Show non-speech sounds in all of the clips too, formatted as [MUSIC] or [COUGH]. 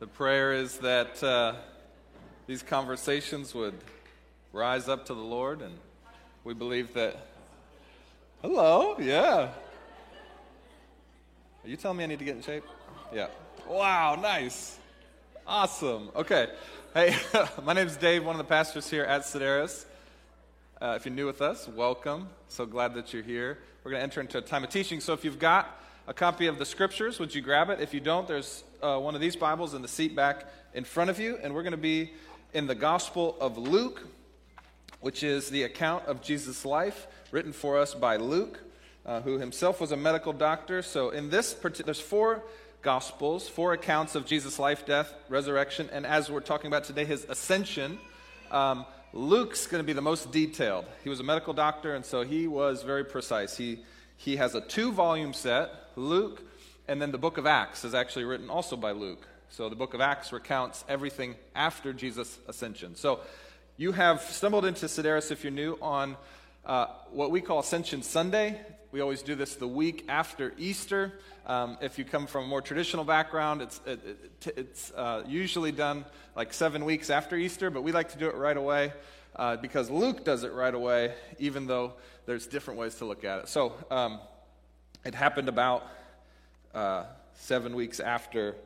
The prayer is that uh, these conversations would rise up to the Lord, and we believe that. Hello, yeah. Are you telling me I need to get in shape? Yeah. Wow, nice. Awesome. Okay. Hey, [LAUGHS] my name is Dave, one of the pastors here at Sedaris. Uh, if you're new with us, welcome. So glad that you're here. We're going to enter into a time of teaching. So if you've got a copy of the scriptures, would you grab it? If you don't, there's uh, one of these Bibles in the seat back in front of you, and we're going to be in the Gospel of Luke, which is the account of Jesus' life written for us by Luke, uh, who himself was a medical doctor. So in this, there's four Gospels, four accounts of Jesus' life, death, resurrection, and as we're talking about today, his ascension. Um, Luke's going to be the most detailed. He was a medical doctor, and so he was very precise. He, he has a two volume set, Luke and then the book of Acts is actually written also by Luke. So the book of Acts recounts everything after Jesus' ascension. So you have stumbled into Sedaris if you're new on uh, what we call Ascension Sunday. We always do this the week after Easter. Um, if you come from a more traditional background, it's, it, it, it's uh, usually done like seven weeks after Easter, but we like to do it right away uh, because Luke does it right away, even though there's different ways to look at it. So um, it happened about uh, seven weeks after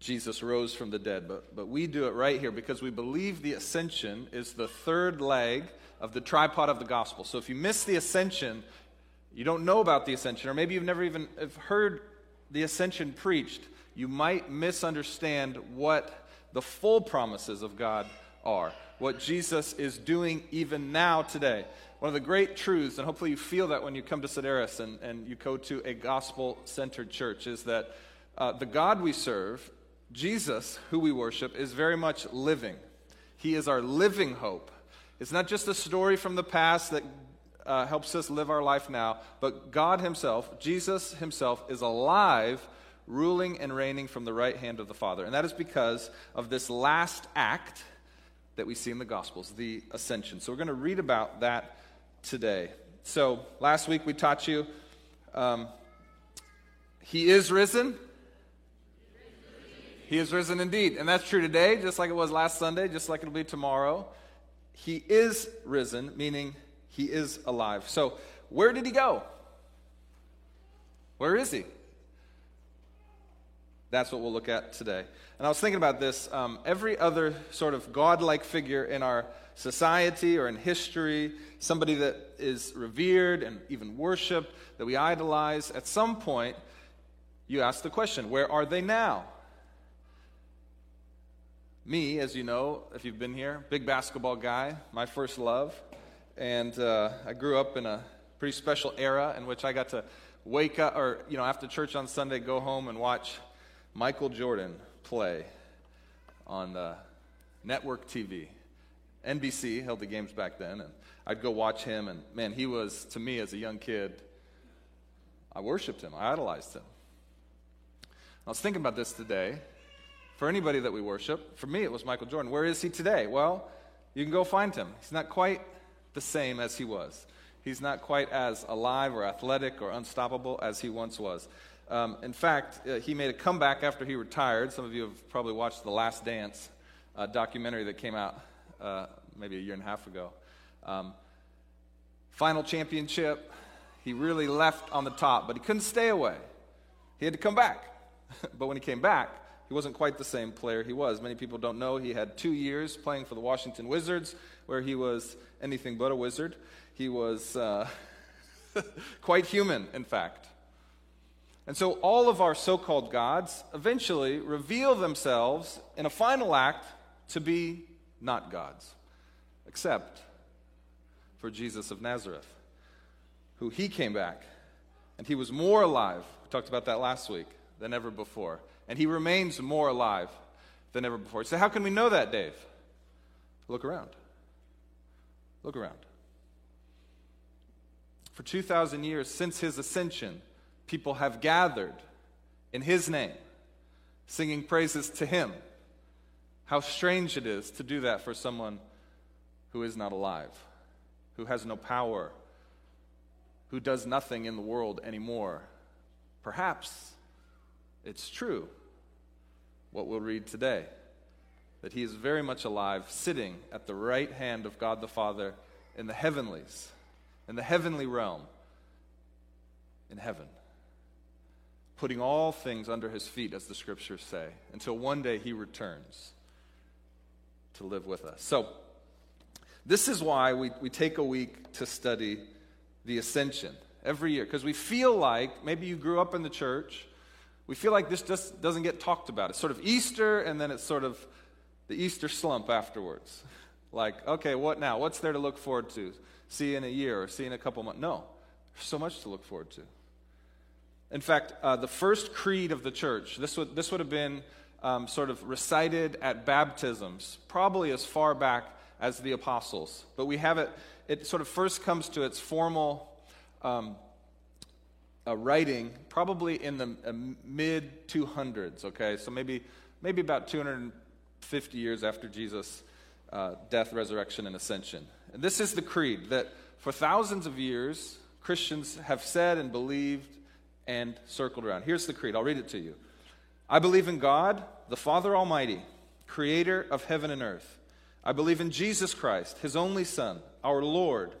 Jesus rose from the dead. But, but we do it right here because we believe the ascension is the third leg of the tripod of the gospel. So if you miss the ascension, you don't know about the ascension, or maybe you've never even heard the ascension preached, you might misunderstand what the full promises of God are, what Jesus is doing even now today. One of the great truths, and hopefully you feel that when you come to Sedaris and, and you go to a gospel centered church, is that uh, the God we serve, Jesus, who we worship, is very much living. He is our living hope. It's not just a story from the past that uh, helps us live our life now, but God Himself, Jesus Himself, is alive, ruling and reigning from the right hand of the Father. And that is because of this last act that we see in the Gospels, the ascension. So we're going to read about that today. So, last week we taught you um, He is risen. He is risen indeed. And that's true today, just like it was last Sunday, just like it'll be tomorrow. He is risen, meaning He is alive. So, where did He go? Where is He? That's what we'll look at today. And I was thinking about this. Um, every other sort of godlike figure in our society or in history, somebody that is revered and even worshiped, that we idolize, at some point, you ask the question where are they now? Me, as you know, if you've been here, big basketball guy, my first love. And uh, I grew up in a pretty special era in which I got to wake up, or, you know, after church on Sunday, go home and watch Michael Jordan play on uh, network TV. NBC held the games back then, and I'd go watch him. And man, he was, to me as a young kid, I worshiped him, I idolized him. I was thinking about this today. For anybody that we worship, for me it was Michael Jordan. Where is he today? Well, you can go find him. He's not quite the same as he was. He's not quite as alive or athletic or unstoppable as he once was. Um, in fact, uh, he made a comeback after he retired. Some of you have probably watched The Last Dance uh, documentary that came out uh, maybe a year and a half ago. Um, final championship, he really left on the top, but he couldn't stay away. He had to come back. [LAUGHS] but when he came back, he wasn't quite the same player he was. Many people don't know he had two years playing for the Washington Wizards, where he was anything but a wizard. He was uh, [LAUGHS] quite human, in fact. And so all of our so called gods eventually reveal themselves in a final act to be not God's, except for Jesus of Nazareth, who he came back and he was more alive. We talked about that last week than ever before. And he remains more alive than ever before. So, how can we know that, Dave? Look around. Look around. For 2,000 years since his ascension, people have gathered in his name, singing praises to him. How strange it is to do that for someone who is not alive, who has no power, who does nothing in the world anymore. Perhaps it's true. what we'll read today that he is very much alive, sitting at the right hand of God the Father in the heavenlies, in the heavenly realm, in heaven, putting all things under his feet, as the scriptures say, until one day he returns to live with us. So, this is why we, we take a week to study the ascension every year, because we feel like maybe you grew up in the church. We feel like this just doesn't get talked about. It's sort of Easter, and then it's sort of the Easter slump afterwards. Like, okay, what now? What's there to look forward to? See in a year or see in a couple months? No, there's so much to look forward to. In fact, uh, the first creed of the church, this would, this would have been um, sort of recited at baptisms, probably as far back as the apostles. But we have it, it sort of first comes to its formal um, uh, writing probably in the uh, mid 200s, okay? So maybe, maybe about 250 years after Jesus' uh, death, resurrection, and ascension. And this is the creed that for thousands of years, Christians have said and believed and circled around. Here's the creed. I'll read it to you. I believe in God, the Father Almighty, creator of heaven and earth. I believe in Jesus Christ, his only Son, our Lord.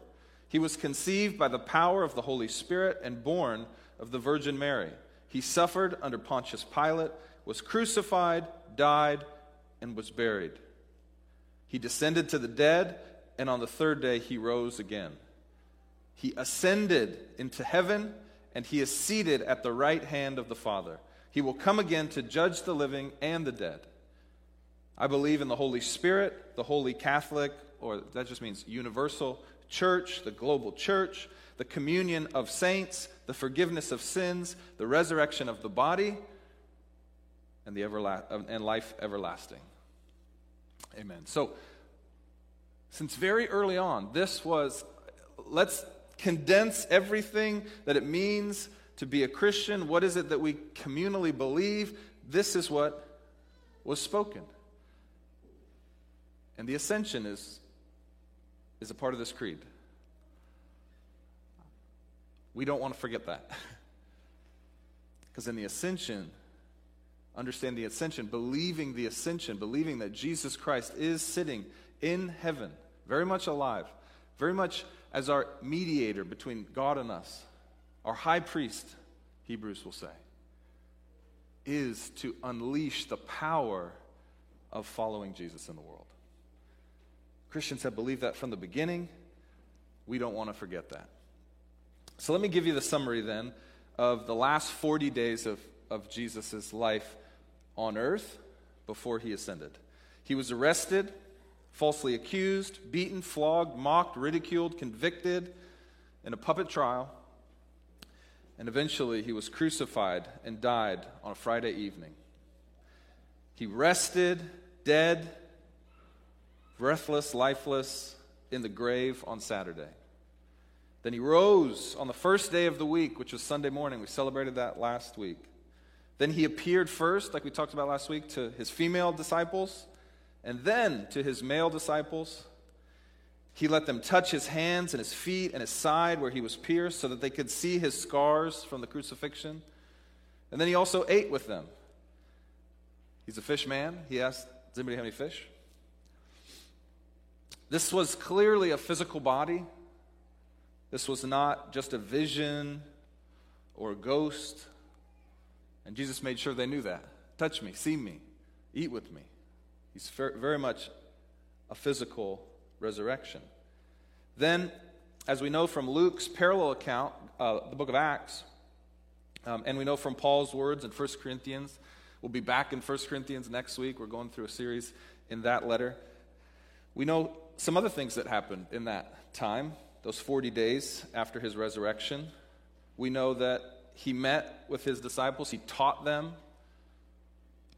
He was conceived by the power of the Holy Spirit and born of the Virgin Mary. He suffered under Pontius Pilate, was crucified, died, and was buried. He descended to the dead, and on the third day he rose again. He ascended into heaven, and he is seated at the right hand of the Father. He will come again to judge the living and the dead. I believe in the Holy Spirit, the Holy Catholic, or that just means universal church, the global church, the communion of saints, the forgiveness of sins, the resurrection of the body, and, the everla- and life everlasting. Amen. So, since very early on, this was let's condense everything that it means to be a Christian. What is it that we communally believe? This is what was spoken. And the ascension is, is a part of this creed. We don't want to forget that. [LAUGHS] Because in the ascension, understand the ascension, believing the ascension, believing that Jesus Christ is sitting in heaven, very much alive, very much as our mediator between God and us, our high priest, Hebrews will say, is to unleash the power of following Jesus in the world. Christians have believed that from the beginning. We don't want to forget that. So let me give you the summary then of the last 40 days of, of Jesus' life on earth before he ascended. He was arrested, falsely accused, beaten, flogged, mocked, ridiculed, convicted in a puppet trial, and eventually he was crucified and died on a Friday evening. He rested, dead, breathless, lifeless, in the grave on Saturday. Then he rose on the first day of the week, which was Sunday morning. We celebrated that last week. Then he appeared first, like we talked about last week, to his female disciples, and then to his male disciples. He let them touch his hands and his feet and his side where he was pierced so that they could see his scars from the crucifixion. And then he also ate with them. He's a fish man. He asked, Does anybody have any fish? This was clearly a physical body. This was not just a vision or a ghost and Jesus made sure they knew that. Touch me, see me, eat with me. He's very much a physical resurrection. Then, as we know from Luke's parallel account, uh, the book of Acts, um, and we know from Paul's words in 1 Corinthians, we'll be back in 1 Corinthians next week. We're going through a series in that letter. We know some other things that happened in that time, those 40 days after his resurrection. We know that he met with his disciples, he taught them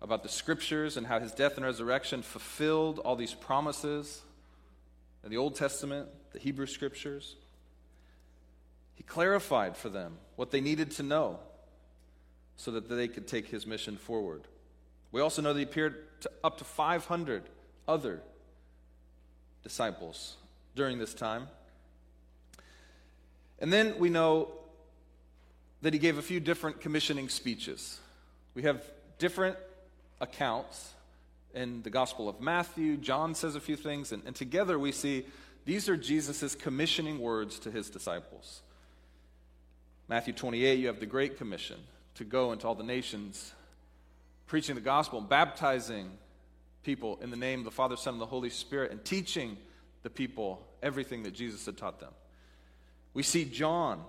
about the scriptures and how his death and resurrection fulfilled all these promises in the Old Testament, the Hebrew scriptures. He clarified for them what they needed to know so that they could take his mission forward. We also know that he appeared to up to 500 other disciples during this time. And then we know that he gave a few different commissioning speeches. We have different accounts in the Gospel of Matthew. John says a few things, and, and together we see these are Jesus' commissioning words to his disciples. Matthew 28, you have the Great Commission to go into all the nations, preaching the gospel and baptizing people in the name of the Father, Son, and the Holy Spirit, and teaching the people everything that Jesus had taught them. We see John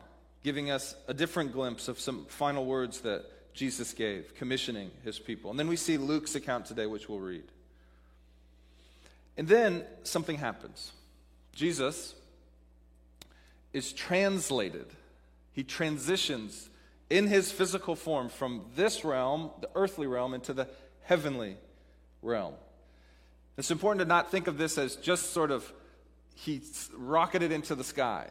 giving us a different glimpse of some final words that Jesus gave, commissioning his people. And then we see Luke's account today, which we'll read. And then something happens. Jesus is translated, he transitions in his physical form from this realm, the earthly realm, into the heavenly realm. It's important to not think of this as just sort of he rocketed into the sky.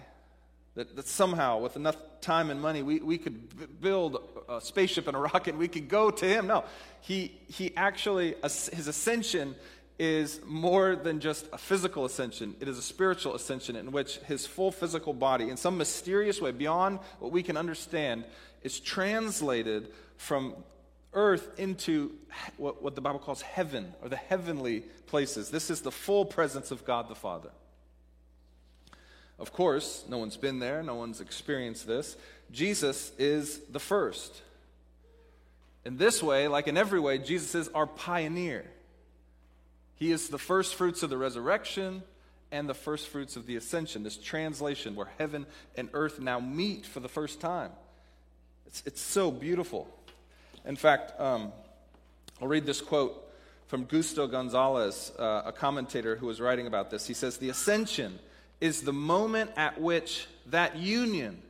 That, that somehow, with enough time and money, we, we could build a spaceship and a [LAUGHS] rocket and we could go to him. No, he, he actually, his ascension is more than just a physical ascension, it is a spiritual ascension in which his full physical body, in some mysterious way, beyond what we can understand, is translated from earth into what, what the Bible calls heaven or the heavenly places. This is the full presence of God the Father. Of course, no one's been there, no one's experienced this. Jesus is the first. In this way, like in every way, Jesus is our pioneer. He is the first fruits of the resurrection and the first fruits of the ascension, this translation where heaven and earth now meet for the first time. It's, it's so beautiful. In fact, um, I'll read this quote from Justo Gonzalez, uh, a commentator who was writing about this. He says, The ascension is the moment at which that union,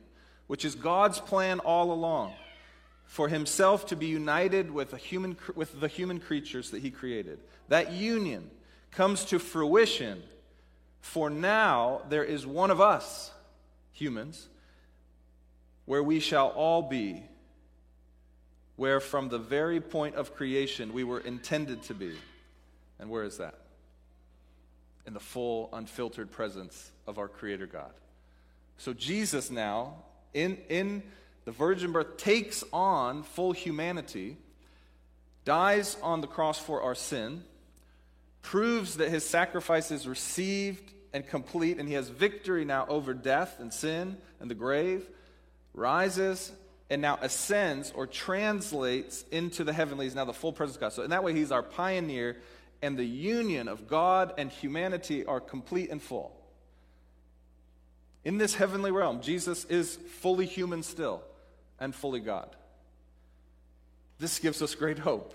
which is God's plan all along, for himself to be united with, human, with the human creatures that he created, that union comes to fruition. For now, there is one of us, humans, where we shall all be, where from the very point of creation we were intended to be. And where is that? in the full, unfiltered presence of our Creator God. So Jesus now, in, in the virgin birth, takes on full humanity, dies on the cross for our sin, proves that his sacrifice is received and complete, and he has victory now over death and sin and the grave, rises, and now ascends or translates into the heavenlies, now the full presence of God. So in that way, he's our pioneer and the union of God and humanity are complete and full. In this heavenly realm, Jesus is fully human still and fully God. This gives us great hope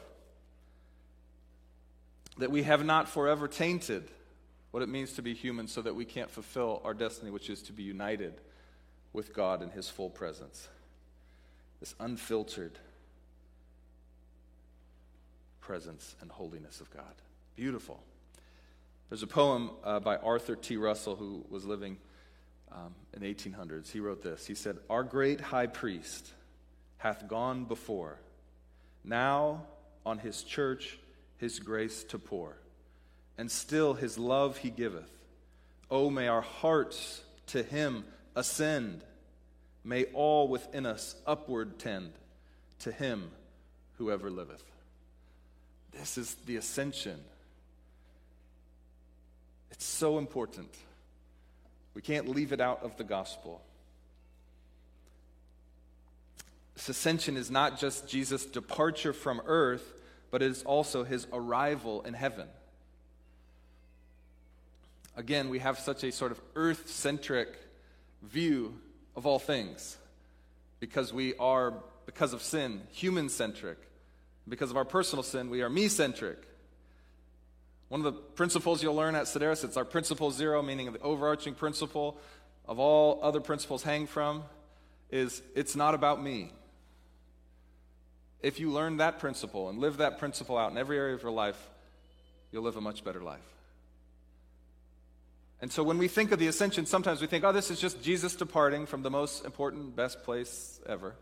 that we have not forever tainted what it means to be human so that we can't fulfill our destiny, which is to be united with God in His full presence. This unfiltered presence and holiness of God. Beautiful. There's a poem uh, by Arthur T. Russell, who was living um, in the 1800s. He wrote this He said, Our great high priest hath gone before, now on his church his grace to pour, and still his love he giveth. Oh, may our hearts to him ascend. May all within us upward tend to him who ever liveth. This is the ascension it's so important. We can't leave it out of the gospel. This ascension is not just Jesus' departure from earth, but it is also his arrival in heaven. Again, we have such a sort of earth centric view of all things because we are, because of sin, human centric. Because of our personal sin, we are me centric. One of the principles you'll learn at Sedaris, it's our principle zero, meaning the overarching principle of all other principles hang from, is it's not about me. If you learn that principle and live that principle out in every area of your life, you'll live a much better life. And so when we think of the ascension, sometimes we think, oh, this is just Jesus departing from the most important, best place ever.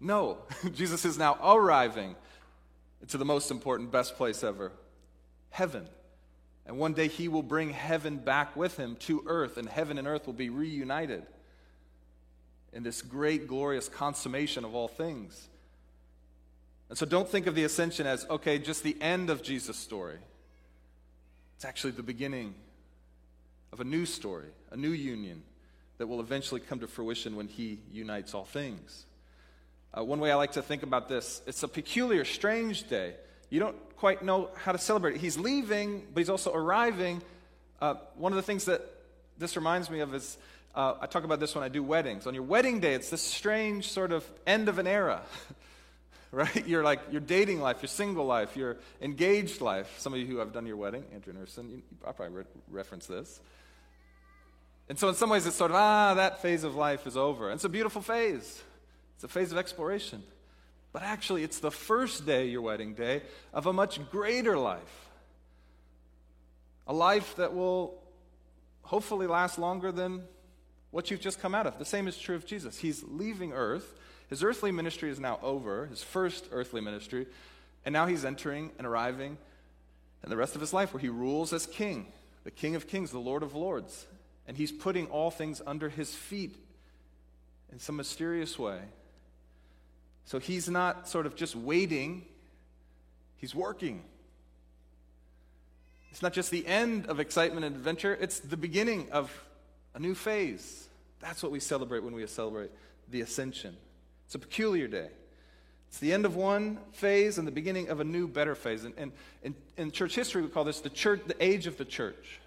No, [LAUGHS] Jesus is now arriving to the most important, best place ever heaven. And one day he will bring heaven back with him to earth, and heaven and earth will be reunited in this great, glorious consummation of all things. And so don't think of the ascension as, okay, just the end of Jesus' story. It's actually the beginning of a new story, a new union that will eventually come to fruition when he unites all things. Uh, one way I like to think about this, it's a peculiar, strange day. You don't quite know how to celebrate. He's leaving, but he's also arriving. Uh, one of the things that this reminds me of is uh, I talk about this when I do weddings. On your wedding day, it's this strange sort of end of an era, [LAUGHS] right? You're like your dating life, your single life, your engaged life. Some of you who have done your wedding, Andrew you, I probably re- reference this. And so, in some ways, it's sort of, ah, that phase of life is over. And it's a beautiful phase. It's a phase of exploration. But actually, it's the first day, your wedding day, of a much greater life. A life that will hopefully last longer than what you've just come out of. The same is true of Jesus. He's leaving earth. His earthly ministry is now over, his first earthly ministry, and now he's entering and arriving in the rest of his life where he rules as king, the King of Kings, the Lord of Lords. And he's putting all things under his feet in some mysterious way. So he's not sort of just waiting, he's working. It's not just the end of excitement and adventure, it's the beginning of a new phase. That's what we celebrate when we celebrate the ascension. It's a peculiar day. It's the end of one phase and the beginning of a new, better phase. And, and, and in church history, we call this the church, the age of the church,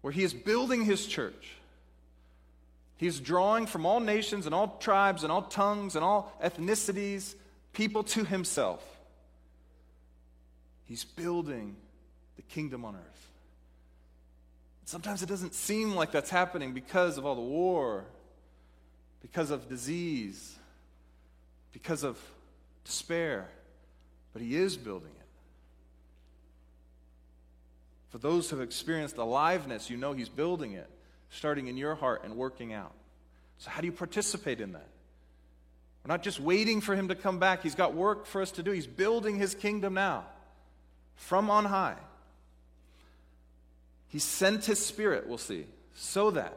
where he is building his church. He's drawing from all nations and all tribes and all tongues and all ethnicities people to himself. He's building the kingdom on earth. Sometimes it doesn't seem like that's happening because of all the war, because of disease, because of despair, but He is building it. For those who have experienced aliveness, you know He's building it, starting in your heart and working out. So, how do you participate in that? We're not just waiting for Him to come back, He's got work for us to do. He's building His kingdom now from on high. He sent his spirit, we'll see, so that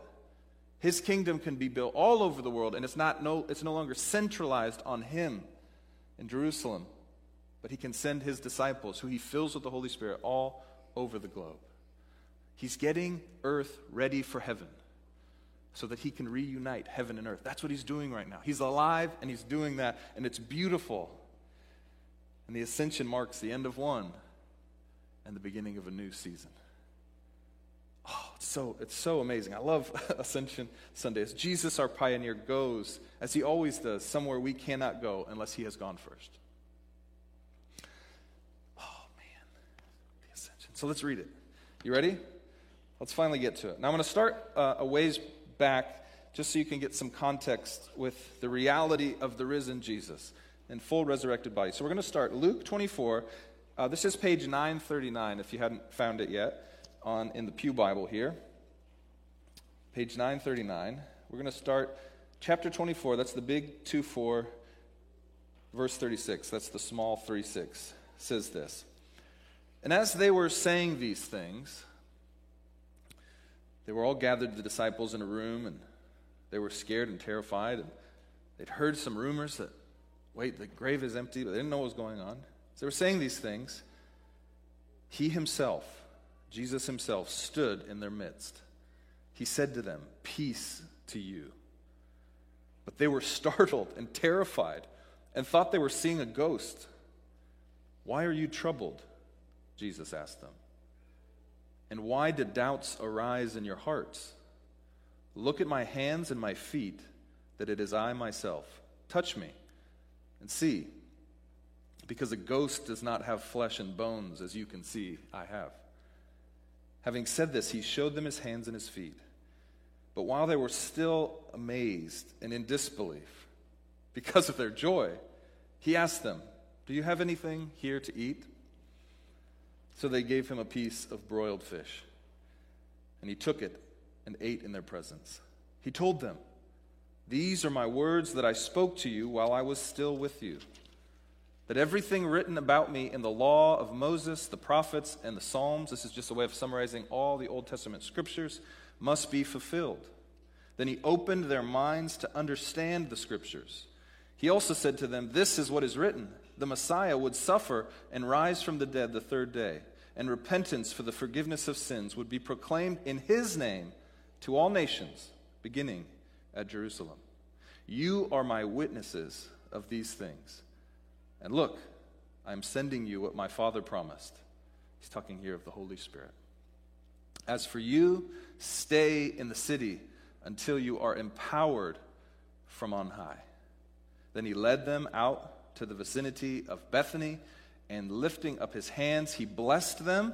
his kingdom can be built all over the world and it's, not no, it's no longer centralized on him in Jerusalem, but he can send his disciples, who he fills with the Holy Spirit, all over the globe. He's getting earth ready for heaven so that he can reunite heaven and earth. That's what he's doing right now. He's alive and he's doing that, and it's beautiful. And the ascension marks the end of one and the beginning of a new season. Oh, it's so, it's so amazing. I love [LAUGHS] Ascension Sundays. Jesus, our pioneer, goes, as he always does, somewhere we cannot go unless he has gone first. Oh, man. The Ascension. So let's read it. You ready? Let's finally get to it. Now I'm going to start uh, a ways back just so you can get some context with the reality of the risen Jesus in full resurrected body. So we're going to start Luke 24. Uh, this is page 939 if you hadn't found it yet on in the Pew Bible here, page 939. We're going to start chapter 24. That's the big 2 4, verse 36. That's the small 3 6. Says this. And as they were saying these things, they were all gathered, the disciples, in a room, and they were scared and terrified. And they'd heard some rumors that, wait, the grave is empty, but they didn't know what was going on. So they were saying these things. He himself, Jesus himself stood in their midst. He said to them, Peace to you. But they were [LAUGHS] startled and terrified and thought they were seeing a ghost. Why are you troubled? Jesus asked them. And why did doubts arise in your hearts? Look at my hands and my feet, that it is I myself. Touch me and see, because a ghost does not have flesh and bones, as you can see I have. Having said this, he showed them his hands and his feet. But while they were still amazed and in disbelief because of their joy, he asked them, Do you have anything here to eat? So they gave him a piece of broiled fish. And he took it and ate in their presence. He told them, These are my words that I spoke to you while I was still with you that everything written about me in the law of Moses, the prophets, and the Psalms, this is just a way of summarizing all the Old Testament scriptures, must be fulfilled. Then he opened their minds to understand the scriptures. He also said to them, This is what is written the Messiah would suffer and rise from the dead the third day, and repentance for the forgiveness of sins would be proclaimed in his name to all nations, beginning at Jerusalem. You are my witnesses of these things. And look, I am sending you what my Father promised. He's talking here of the Holy Spirit. As for you, stay in the city until you are empowered from on high. Then he led them out to the vicinity of Bethany, and lifting up his hands, he blessed them.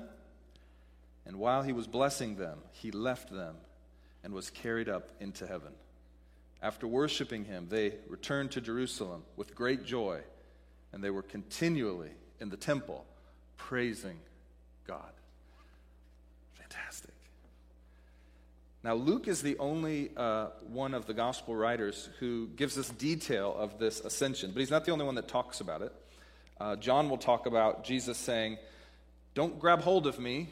And while he was blessing them, he left them and was carried up into heaven. After worshiping him, they returned to Jerusalem with great joy, and they were continually in the temple praising God. Fantastic. Now, Luke is the only uh, one of the gospel writers who gives us detail of this ascension, but he's not the only one that talks about it. Uh, John will talk about Jesus saying, Don't grab hold of me,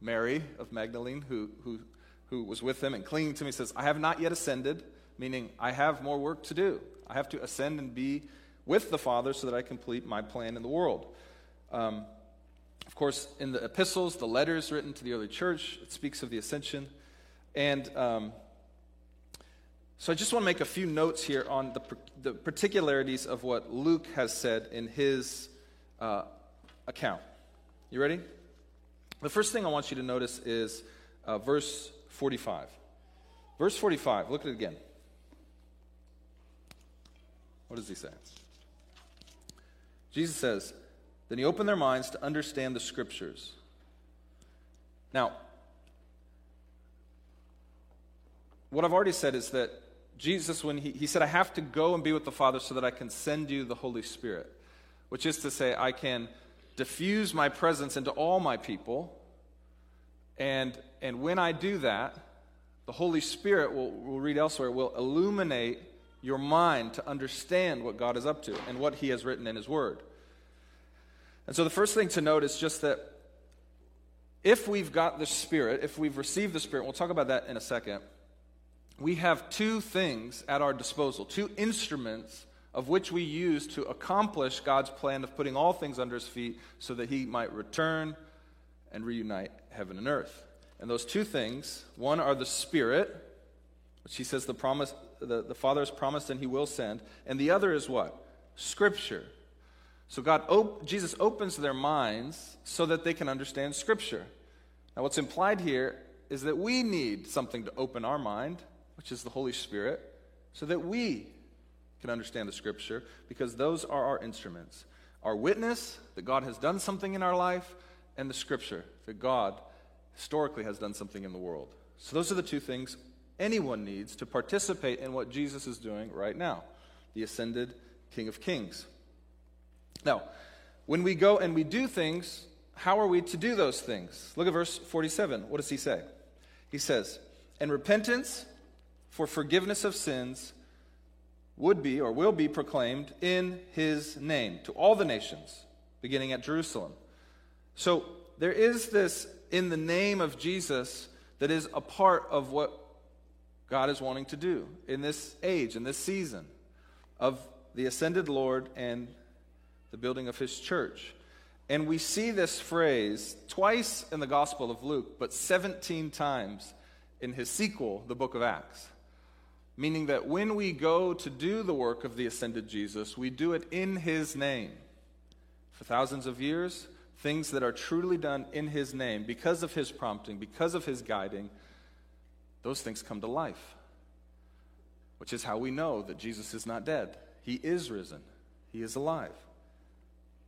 Mary of Magdalene, who, who, who was with him and clinging to me, says, I have not yet ascended, meaning I have more work to do. I have to ascend and be with the Father so that I complete my plan in the world. Um, of course, in the epistles, the letters written to the early church, it speaks of the ascension. And um, so I just want to make a few notes here on the, the particularities of what Luke has said in his uh, account. You ready? The first thing I want you to notice is uh, verse 45. Verse 45, look at it again. What does he say? Jesus says, Then he opened their minds to understand the scriptures. Now, what I've already said is that Jesus, when he, he said, I have to go and be with the Father so that I can send you the Holy Spirit, which is to say, I can diffuse my presence into all my people. And, and when I do that, the Holy Spirit, will we'll read elsewhere, will illuminate your mind to understand what God is up to and what He has written in His Word. And so the first thing to note is just that if we've got the Spirit, if we've received the Spirit, we'll talk about that in a second we have two things at our disposal, two instruments of which we use to accomplish God's plan of putting all things under his feet so that he might return and reunite heaven and earth. And those two things, one are the Spirit, which he says the promise the, the Father has promised and he will send, and the other is what? Scripture. So God op- Jesus opens their minds so that they can understand Scripture. Now what's implied here is that we need something to open our mind which is the Holy Spirit, so that we can understand the Scripture, because those are our instruments. Our witness that God has done something in our life, and the Scripture that God historically has done something in the world. So, those are the two things anyone needs to participate in what Jesus is doing right now the ascended King of Kings. Now, when we go and we do things, how are we to do those things? Look at verse 47. What does he say? He says, And repentance for forgiveness of sins would be or will be proclaimed in his name to all the nations, beginning at Jerusalem. So there is this in the name of Jesus that is a part of what God is wanting to do in this age, in this season of the ascended Lord and the building of his church. And we see this phrase twice in the Gospel of Luke, but 17 times in his sequel, the book of Acts meaning that when we go to do the work of the ascended Jesus, we do it in his name. For thousands of years, things that are truly done in his name, because of his prompting, because of his guiding, those things come to life. Which is how we know that Jesus is not dead. He is risen, he is alive.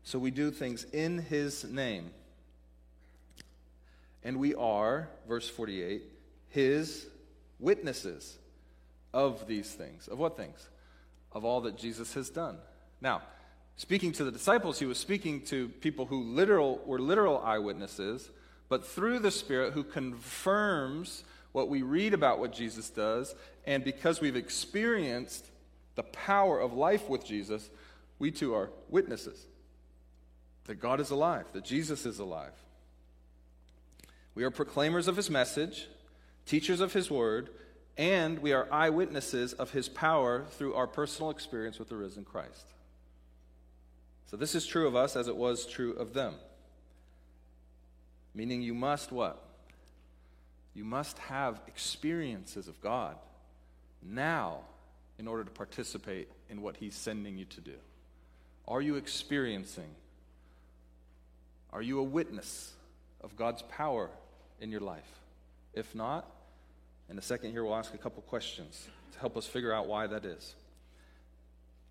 So we do things in his name. And we are, verse 48, his witnesses of these things. Of what things? Of all that Jesus has done. Now, speaking to the disciples, he was speaking to people who literal, were literal eyewitnesses, but through the Spirit who confirms what we read about what Jesus does, and because we've experienced the power of life with Jesus, we too are witnesses that God is alive, that Jesus is alive. We are proclaimers of his message, teachers of his word, and we are eyewitnesses of his power through our personal experience with the risen Christ. So this is true of us as it was true of them. Meaning you must what? You must have experiences of God now in order to participate in what he's sending you to do. Are you experiencing? Are you a witness of God's power in your life? If not, in a second here, we'll ask a couple questions to help us figure out why that is.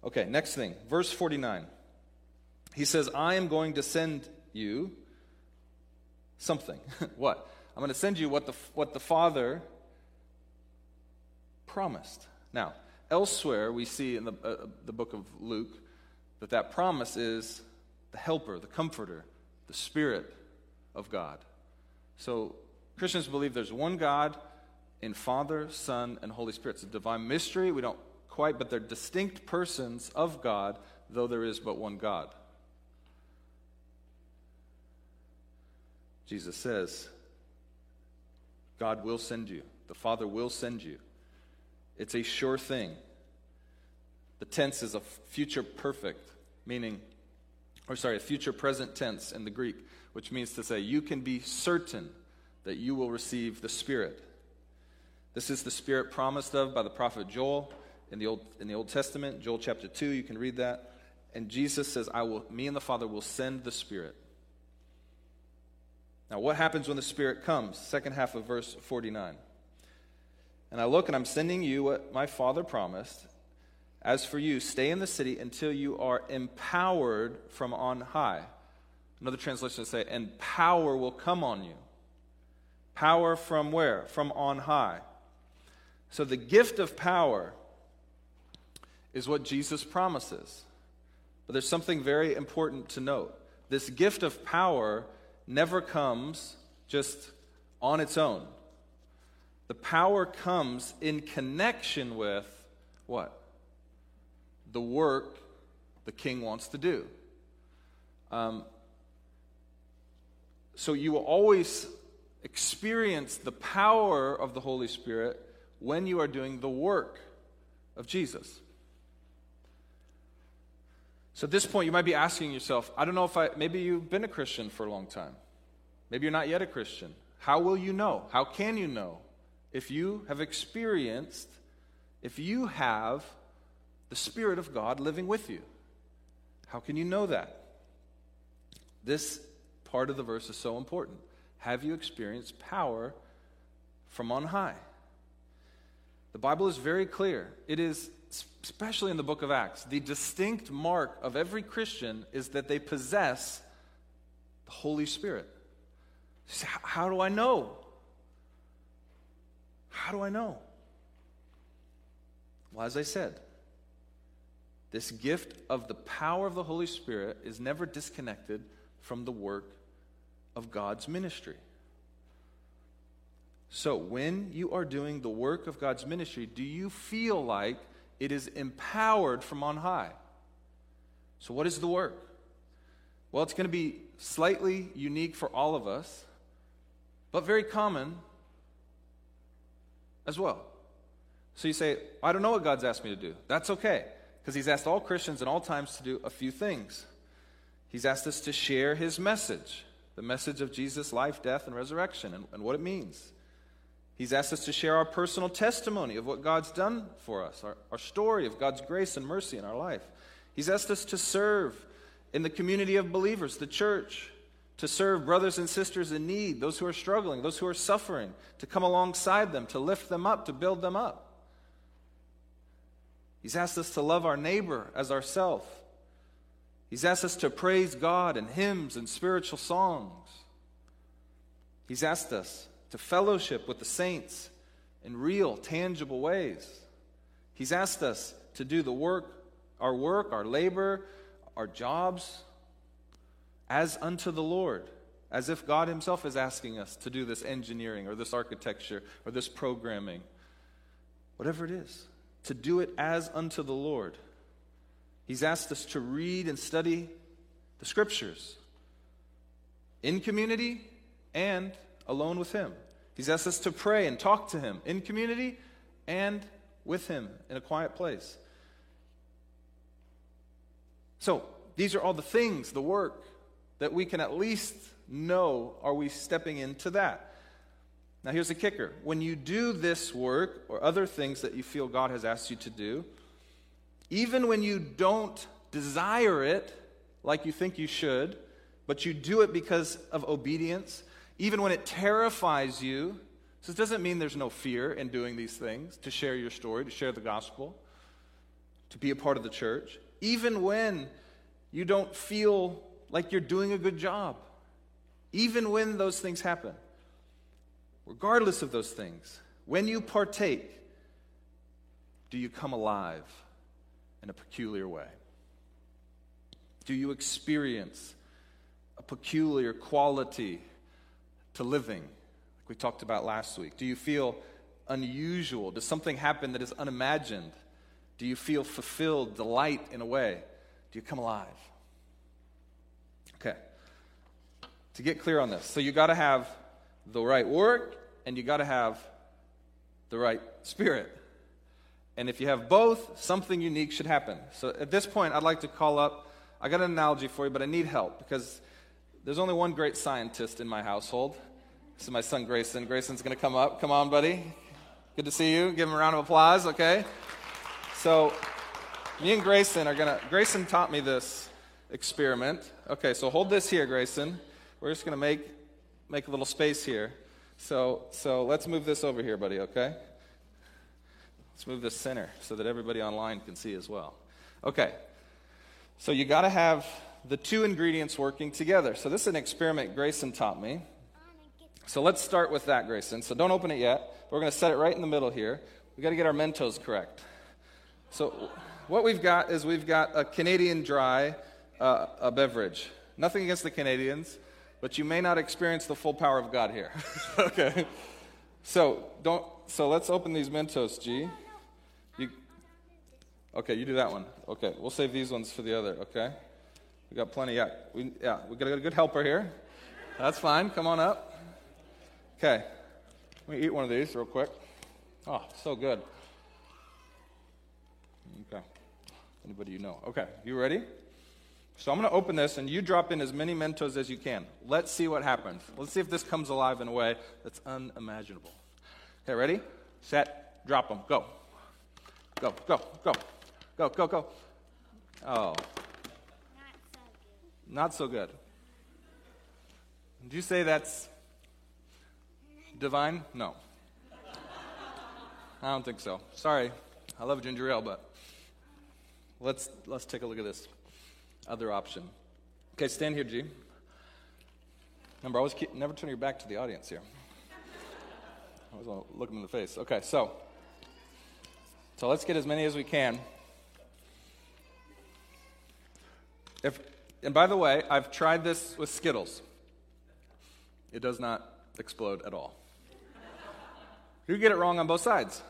Okay, next thing, verse 49. He says, I am going to send you something. [LAUGHS] what? I'm going to send you what the, what the Father promised. Now, elsewhere we see in the, uh, the book of Luke that that promise is the helper, the comforter, the Spirit of God. So Christians believe there's one God in Father, Son, and Holy Spirit. It's a divine mystery. We don't quite, but they're distinct persons of God, though there is but one God. Jesus says, God will send you. The Father will send you. It's a sure thing. The tense is a future perfect, meaning, or sorry, a future present tense in the Greek, which means to say you can be certain that you will receive the Spirit. This is the Spirit promised of by the prophet Joel in the Old, in the Old Testament, Joel chapter 2, you can read that. And Jesus says, I will, me and the Father will send the Spirit. Now, what happens when the Spirit comes? Second half of verse 49. And I look and I'm sending you what my Father promised. As for you, stay in the city until you are empowered from on high. Another translation say, and power will come on you. Power from where? From on high. So the gift of power is what Jesus promises. But there's something very important to note. This gift of power never comes just on its own. The power comes in connection with what? The work the king wants to do. Um, so you will always experience the power of the Holy Spirit when you are doing the work of Jesus. So at this point, you might be asking yourself, I don't know if I, maybe you've been a Christian for a long time. Maybe you're not yet a Christian. How will you know? How can you know if you have experienced, if you have the Spirit of God living with you? How can you know that? This part of the verse is so important. Have you experienced power from on high? The Bible is very clear. It is, especially in the book of Acts, the distinct mark of every Christian is that they possess the Holy Spirit. How do I know? How do I know? Well, as I said, this gift of the power of the Holy Spirit is never disconnected from the work of God's ministry. So, when you are doing the work of God's ministry, do you feel like it is empowered from on high? So, what is the work? Well, it's going to be slightly unique for all of us, but very common as well. So you say, I don't know what God's asked me to do. That's okay, because He's asked all Christians in all times to do a few things. He's asked us to share His message, the message of Jesus' life, death, and resurrection, and, and what it means. He's asked us to share our personal testimony of what God's done for us, our, our story of God's grace and mercy in our life. He's asked us to serve in the community of believers, the church, to serve brothers and sisters in need, those who are struggling, those who are suffering, to come alongside them, to lift them up, to build them up. He's asked us to love our neighbor as ourself. He's asked us to praise God in hymns and spiritual songs. He's asked us to fellowship with the saints in real, tangible ways. He's asked us to do the work, our work, our labor, our jobs, as unto the Lord, as if God Himself is asking us to do this engineering or this architecture or this programming, whatever it is, to do it as unto the Lord. He's asked us to read and study the Scriptures in community and alone with Him. He's asked us to pray and talk to Him in community and with Him in a quiet place. So, these are all the things, the work, that we can at least know are we stepping into that. Now, here's the kicker when you do this work or other things that you feel God has asked you to do, even when you don't desire it like you think you should, but you do it because of obedience, even when it terrifies you. So, this doesn't mean there's no fear in doing these things to share your story, to share the gospel, to be a part of the church, even when you don't feel like you're doing a good job, even when those things happen. Regardless of those things, when you partake, do you come alive in a peculiar way? Do you experience a peculiar quality to living, like we talked about last week? Do you feel unusual? Does something happen that is unimagined? Do you feel fulfilled, delight in a way? Do you come alive? Okay. To get clear on this, so you got to have the right work and you got to have the right spirit. And if you have both, something unique should happen. So at this point, I'd like to call up, I got an analogy for you, but I need help because there's only one great scientist in my household. This is my son Grayson. Grayson's going to come up. Come on, buddy. Good to see you. Give him a round of applause, okay? So, me and Grayson are going to, Grayson taught me this experiment. Okay, so hold this here, Grayson. We're just going to make, make a little space here. So, so let's move this over here, buddy, okay? Let's move this center so that everybody online can see as well. Okay, so you got to have the two ingredients working together. So this is an experiment Grayson taught me. So let's start with that, Grayson. So don't open it yet. We're going to set it right in the middle here. we got to get our Mentos correct. So what we've got is we've got a Canadian dry uh, a beverage. Nothing against the Canadians, but you may not experience the full power of God here. [LAUGHS] okay. So don't. So let's open these Mentos, G. You, okay, you do that one. Okay, we'll save these ones for the other. Okay. We got plenty. Yeah, we, yeah, we got a good helper here. That's fine. Come on up. Okay. Let me eat one of these real quick. Oh, so good. Okay. Anybody you know? Okay. You ready? So I'm going to open this, and you drop in as many Mentos as you can. Let's see what happens. Let's see if this comes alive in a way that's unimaginable. Okay, ready? Set. Drop them. Go. Go. Go. Go. Go. Go. Go. Oh, not so good. Do you say that's divine? No. I don't think so. Sorry. I love ginger ale, but let's let's take a look at this other option. Okay, stand here, G. Remember, always keep, never turn your back to the audience here. I always want to look them in the face. Okay, so so let's get as many as we can. If and by the way, I've tried this with Skittles. It does not explode at all. you get it wrong on both sides.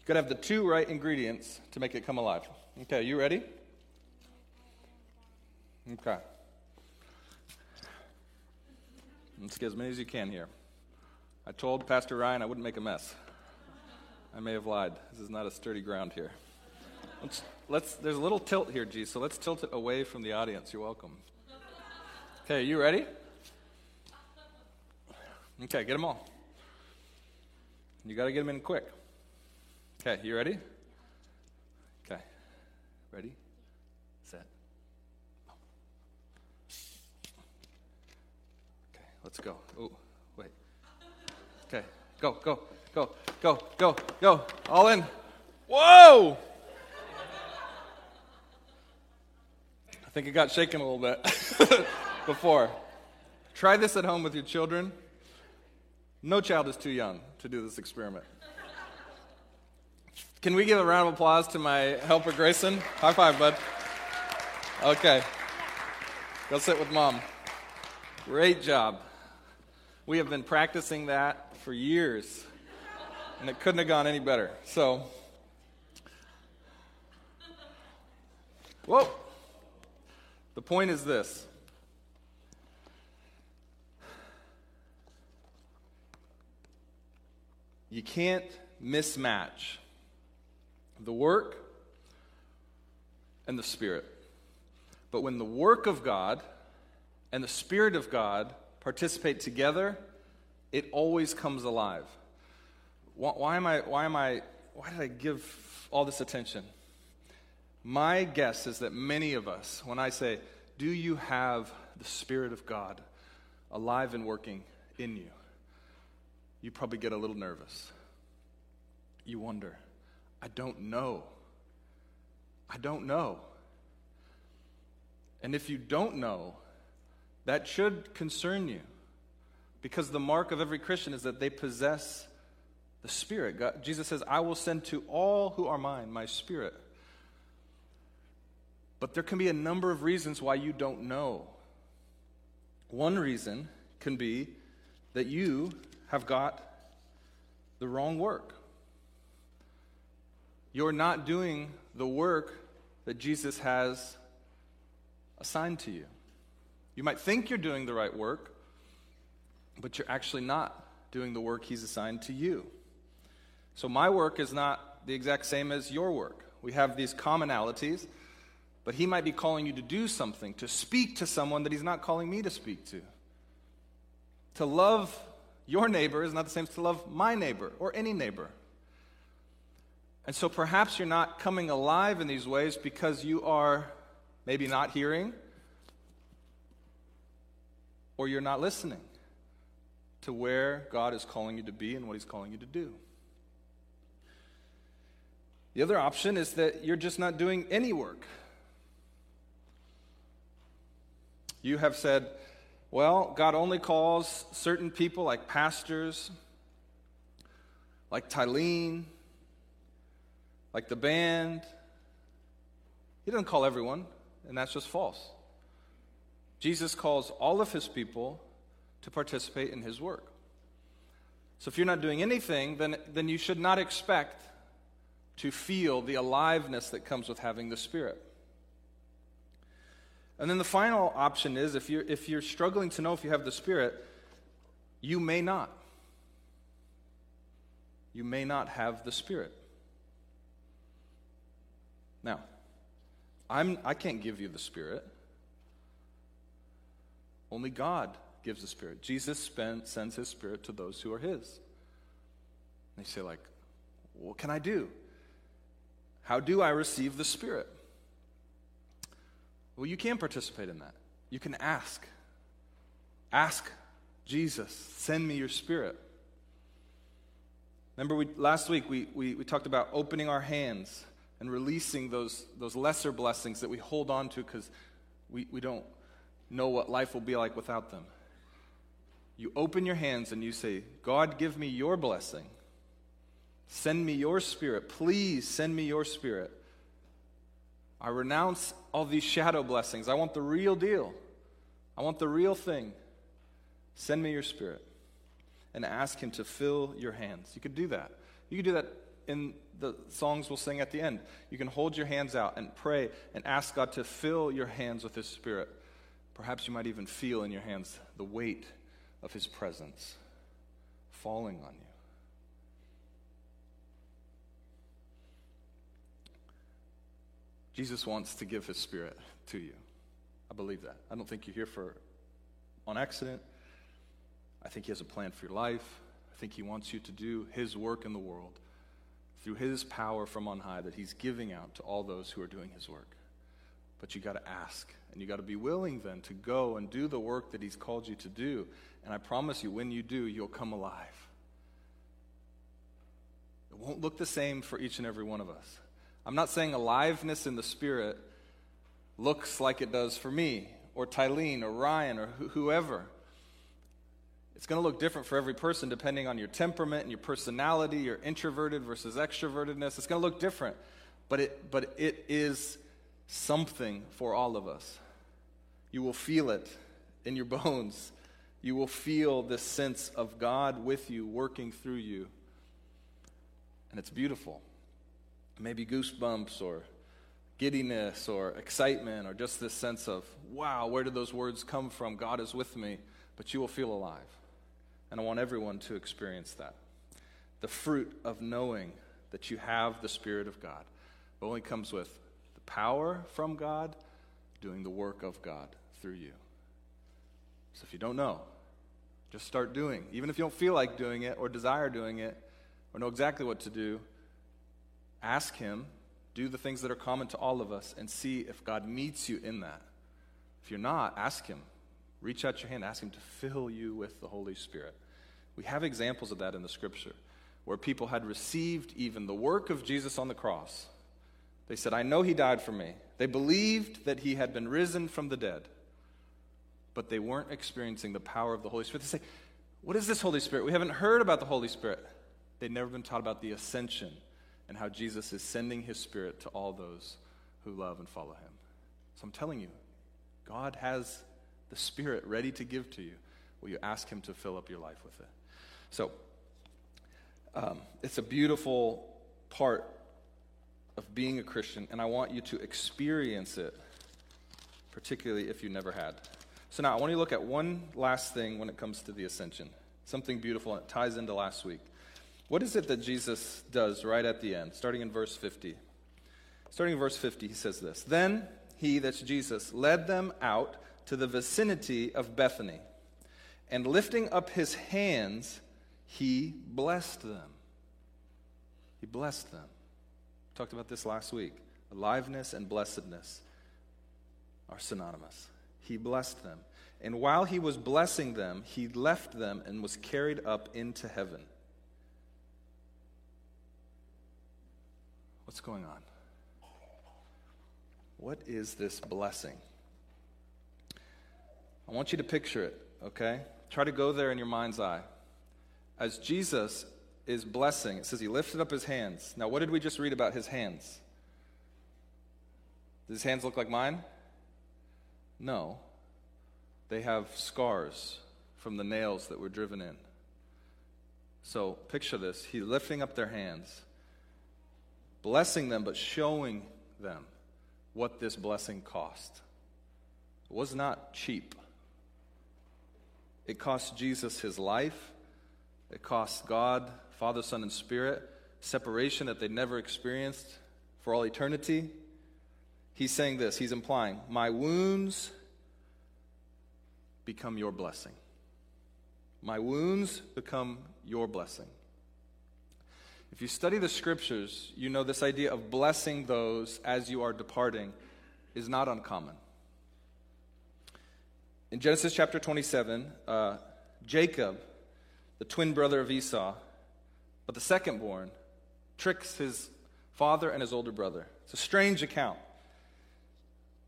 You gotta have the two right ingredients to make it come alive. Okay, you ready? Okay. Let's get as many as you can here. I told Pastor Ryan I wouldn't make a mess. I may have lied. This is not a sturdy ground here. Let's, let's, there's a little tilt here, G, so let's tilt it away from the audience. You're welcome. Okay, you ready? Okay, get them all. You got to get them in quick. Okay, you ready? Okay. Ready? Set. Okay, let's go. Oh, wait. Okay, go, go, go, go, go, go. All in. Whoa! Think it got shaken a little bit [LAUGHS] before. Try this at home with your children. No child is too young to do this experiment. Can we give a round of applause to my helper, Grayson? High five, bud. Okay. Go sit with mom. Great job. We have been practicing that for years, and it couldn't have gone any better. So, whoa. The point is this you can't mismatch the work and the Spirit. But when the work of God and the Spirit of God participate together, it always comes alive. Why, why, am I, why am I, why did I give all this attention? My guess is that many of us, when I say, Do you have the Spirit of God alive and working in you? You probably get a little nervous. You wonder, I don't know. I don't know. And if you don't know, that should concern you. Because the mark of every Christian is that they possess the Spirit. God, Jesus says, I will send to all who are mine my Spirit. But there can be a number of reasons why you don't know. One reason can be that you have got the wrong work. You're not doing the work that Jesus has assigned to you. You might think you're doing the right work, but you're actually not doing the work He's assigned to you. So, my work is not the exact same as your work. We have these commonalities, but He might be calling you to do something, to speak to someone that He's not calling me to speak to. To love your neighbor is not the same as to love my neighbor or any neighbor. And so perhaps you're not coming alive in these ways because you are maybe not hearing or you're not listening to where God is calling you to be and what He's calling you to do. The other option is that you're just not doing any work. You have said, well, God only calls certain people like pastors, like Tylene, like the band. He doesn't call everyone, and that's just false. Jesus calls all of his people to participate in his work. So if you're not doing anything, then, then you should not expect to feel the aliveness that comes with having the Spirit. And then the final option is if you're, if you're struggling to know if you have the Spirit, you may not. You may not have the Spirit. Now, I'm, I can't give you the Spirit. Only God gives the Spirit. Jesus sends His Spirit to those who are His. They say, like, what can I do? How do I receive the Spirit? Well, you can participate in that. You can ask. Ask Jesus, send me your spirit. Remember, we, last week we, we, we talked about opening our hands and releasing those, those lesser blessings that we hold on to because we, we don't know what life will be like without them. You open your hands and you say, God, give me your blessing. Send me your spirit. Please send me your spirit. I renounce all these shadow blessings. I want the real deal. I want the real thing. Send me your spirit. And ask Him to fill your hands. You could do that. You could do that in the songs we'll sing at the end. You can hold your hands out and pray and ask God to fill your hands with His Spirit. Perhaps you might even feel in your hands the weight of His presence falling on you. Jesus wants to give his spirit to you. I believe that. I don't think you're here for on accident. I think he has a plan for your life. I think he wants you to do his work in the world through his power from on high that he's giving out to all those who are doing his work. But you got to ask, and you got to be willing then to go and do the work that he's called you to do. And I promise you, when you do, you'll come alive. It won't look the same for each and every one of us. I'm not saying aliveness in the spirit looks like it does for me, or Tylene, or Ryan, or wh- whoever. It's going to look different for every person depending on your temperament and your personality, your introverted versus extrovertedness. It's going to look different, but it, but it is something for all of us. You will feel it in your [LAUGHS] bones. You will feel this sense of God with you, working through you. And it's beautiful maybe goosebumps or giddiness or excitement or just this sense of, wow, where did those words come from? God is with me, but you will feel alive. And I want everyone to experience that. the fruit of knowing that you have the Spirit of God only comes with the power from God, doing the work of God through you. So if you don't know, just start doing. Even if you don't feel like doing it or desire doing it or know exactly what to do, ask Him, do the things that are common to all of us, and see if God meets you in that. If you're not, ask Him. Reach out your hand, ask Him to fill you with the Holy Spirit. We have examples of that in the scripture where people had received even the work of Jesus on the cross. They said, I know He died for me. They believed that He had been risen from the dead but they weren't experiencing the power of the Holy Spirit. They say, What is this Holy Spirit? We haven't heard about the Holy Spirit. They'd never been taught about the ascension and how Jesus is sending his Spirit to all those who love and follow him. So I'm telling you, God has the Spirit ready to give to you. Will you ask him to fill up your life with it? So, um, it's a beautiful part of being a Christian, and I want you to experience it, particularly if you never had. So now I want you to look at one last thing when it comes to the ascension. Something beautiful, and it ties into last week. What is it that Jesus does right at the end, starting in verse 50? Starting in verse 50, he says this Then he, that's Jesus, led them out to the vicinity of Bethany, and lifting up his hands, he blessed them. He blessed them. We Talked about this last week. Aliveness and blessedness are synonymous he blessed them. And while he was blessing them, he left them and was carried up into heaven. What's going on? What is this blessing? I want you to picture it, okay? Try to go there in your mind's eye. As Jesus is blessing, it says he lifted up his hands. Now, what did we just read about his hands? Does his hands look like mine? No. They have scars from the nails that were driven in. So picture this. He's lifting up their hands, blessing them, but showing them what this blessing cost. It was not cheap. It cost Jesus his life. It cost God, Father, Son, and Spirit separation that they'd never experienced for all eternity. He's saying this. He's implying, My wounds become your blessing. My wounds become your blessing. If you study the scriptures, you know this idea of blessing those as you are departing is not uncommon. In Genesis chapter 27, uh, Jacob, the twin brother of Esau, but the second born, tricks his father and his older brother. It's a strange account.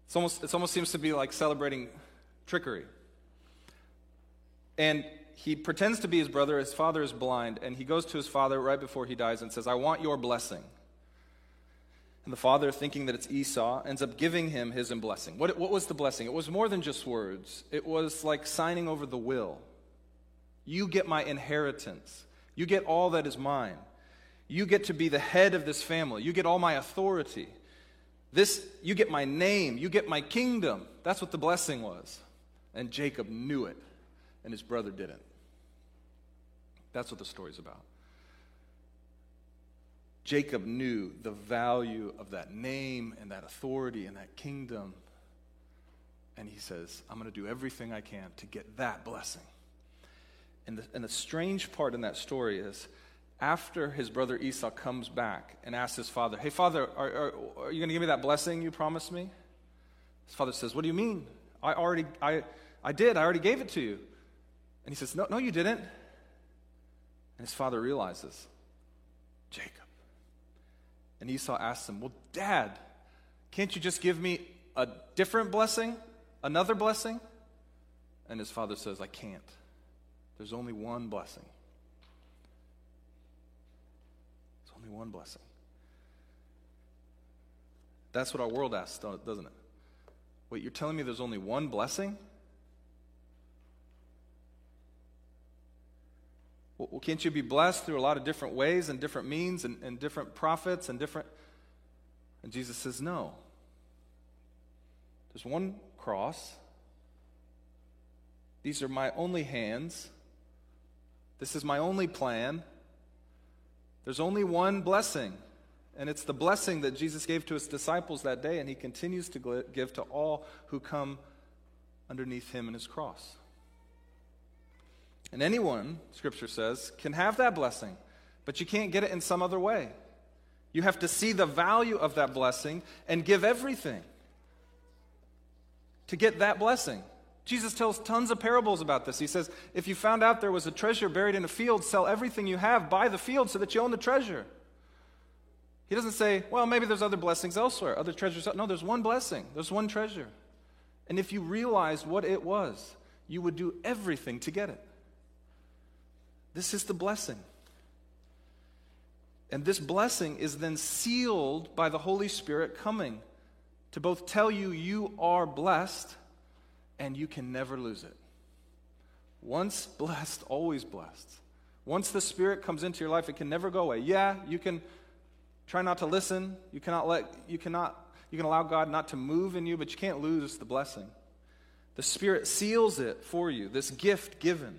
It's almost, it almost seems to be like celebrating trickery. And he pretends to be his brother. His father is blind. And he goes to his father right before he dies and says, I want your blessing. And the father, thinking that it's Esau, ends up giving him his blessing. What, what was the blessing? It was more than just words, it was like signing over the will. You get my inheritance, you get all that is mine. You get to be the head of this family. You get all my authority. This, you get my name. You get my kingdom. That's what the blessing was. And Jacob knew it and his brother didn't. That's what the story's about. Jacob knew the value of that name and that authority and that kingdom. And he says, I'm going to do everything I can to get that blessing. And the, and the strange part in that story is after his brother Esau comes back and asks his father, Hey, father, are, are, are you going to give me that blessing you promised me? His father says, What do you mean? I already, I, I did. I already gave it to you. And he says, No, no, you didn't. And his father realizes, Jacob. And Esau asks him, Well, dad, can't you just give me a different blessing? Another blessing? And his father says, I can't. There's only one blessing. There's only one blessing. That's what our world asks, doesn't it? Wait, you're telling me there's only one blessing? Well, can't you be blessed through a lot of different ways and different means and, and different prophets and different. And Jesus says, no. There's one cross. These are my only hands. This is my only plan. There's only one blessing, and it's the blessing that Jesus gave to his disciples that day, and he continues to give to all who come underneath him and his cross. And anyone, Scripture says, can have that blessing, but you can't get it in some other way. You have to see the value of that blessing and give everything to get that blessing. Jesus tells tons of parables about this. He says, if you found out there was a treasure buried in a field, sell everything you have, buy the field so that you own the treasure. He doesn't say, well, maybe there's other blessings elsewhere, other treasures. No, there's one blessing, there's one treasure. And if you realized what it was, you would do everything to get it. This is the blessing. And this blessing is then sealed by the Holy Spirit coming to both tell you you are blessed and you can never lose it. Once blessed, always blessed. Once the Spirit comes into your life, it can never go away. Yeah, you can try not to listen. You cannot let you cannot you can allow God not to move in you, but you can't lose the blessing. The Spirit seals it for you, this gift given.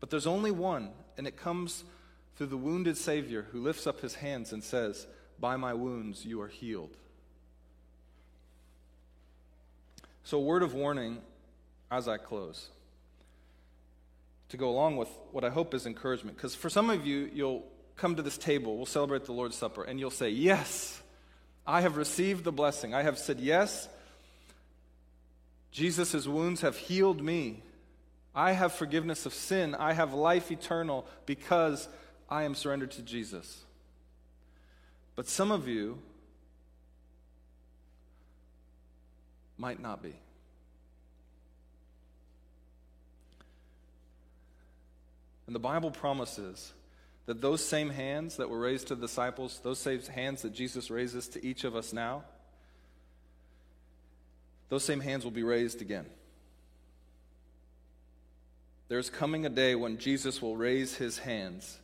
But there's only one, and it comes through the wounded Savior who lifts up his hands and says, By my wounds you are healed. So, a word of warning as I close to go along with what I hope is encouragement. Because for some of you, you'll come to this table, we'll celebrate the Lord's Supper, and you'll say, Yes, I have received the blessing. I have said, Yes, Jesus' wounds have healed me. I have forgiveness of sin. I have life eternal because I am surrendered to Jesus. But some of you might not be. And the Bible promises that those same hands that were raised to the disciples, those same hands that Jesus raises to each of us now, those same hands will be raised again. There's coming a day when Jesus will raise his hands,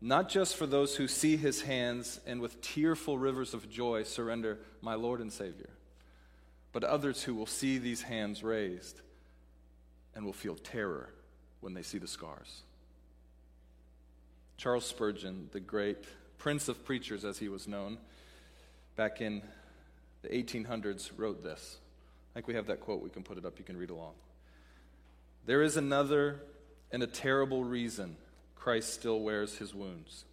not just for those who see his hands and with tearful rivers of joy surrender, my Lord and Savior, but others who will see these hands raised and will feel terror when they see the scars. Charles Spurgeon, the great prince of preachers as he was known, back in the 1800s, wrote this. I think we have that quote. We can put it up. You can read along. There is another and a terrible reason Christ still wears his wounds.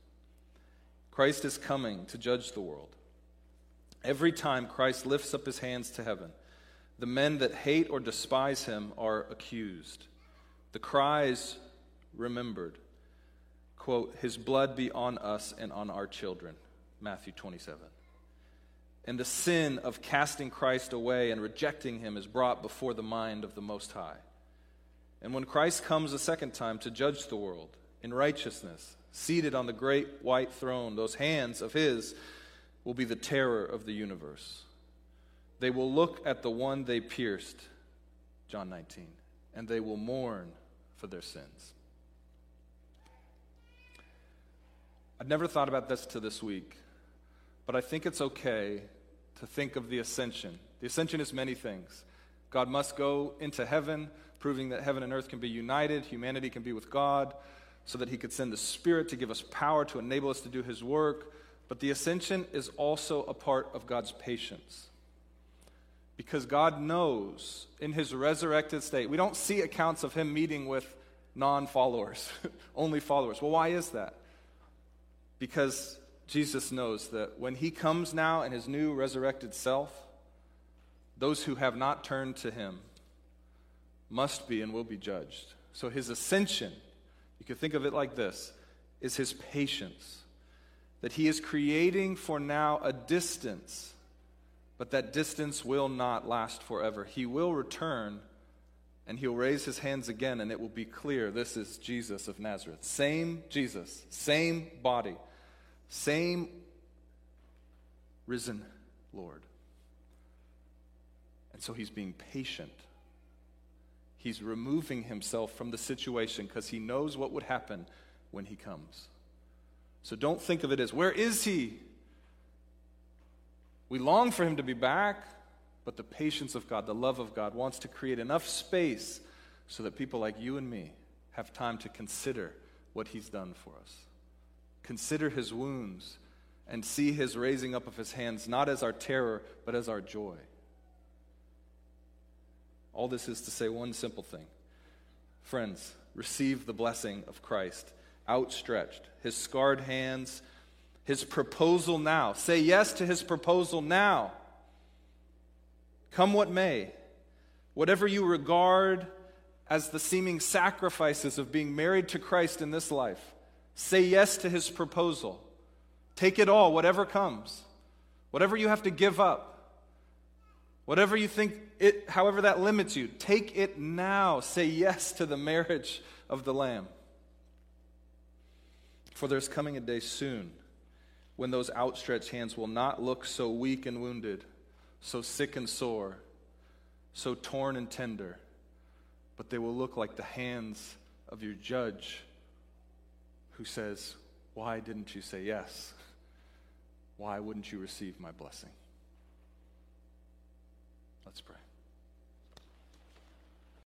Christ is coming to judge the world. Every time Christ lifts up his hands to heaven, the men that hate or despise him are accused. The cries remembered quote, His blood be on us and on our children. Matthew 27. And the sin of casting Christ away and rejecting him is brought before the mind of the Most High. And when Christ comes a second time to judge the world in righteousness, seated on the great white throne, those hands of his will be the terror of the universe. They will look at the one they pierced, John 19, and they will mourn for their sins. I'd never thought about this to this week, but I think it's okay to think of the ascension. The ascension is many things. God must go into heaven, proving that heaven and earth can be united, humanity can be with God, so that He could send the Spirit to give us power to enable us to do His work. But the ascension is also a part of God's patience. Because God knows in His resurrected state, we don't see accounts of Him meeting with non followers, [LAUGHS] only followers. Well, why is that? because Jesus knows that when he comes now in his new resurrected self, those who have not turned to him must be and will be judged. So his ascension, you could think of it like this, is his patience. That he is creating for now a distance, but that distance will not last forever. He will return and he'll raise his hands again, and it will be clear this is Jesus of Nazareth. Same Jesus, same body same risen Lord. And so he's being patient. He's removing himself from the situation because he knows what would happen when he comes. So don't think of it as, where is he? We long for him to be back, but the patience of God, the love of God, wants to create enough space so that people like you and me have time to consider what he's done for us. consider his wounds, and see his raising up of his hands, not as our terror, but as our joy. All this is to say one simple thing. Friends, receive the blessing of Christ, outstretched, his scarred hands, his proposal now. Say yes to his proposal now. Come what may, whatever you regard as the seeming sacrifices of being married to Christ in this life, say yes to his proposal. Take it all, whatever comes, whatever you have to give up. Whatever you think it, however that limits you, take it now. Say yes to the marriage of the Lamb. For there's coming a day soon when those outstretched hands will not look so weak and wounded, so sick and sore, so torn and tender, but they will look like the hands of your judge who says, Why didn't you say yes? Why wouldn't you receive my blessing? Let's pray.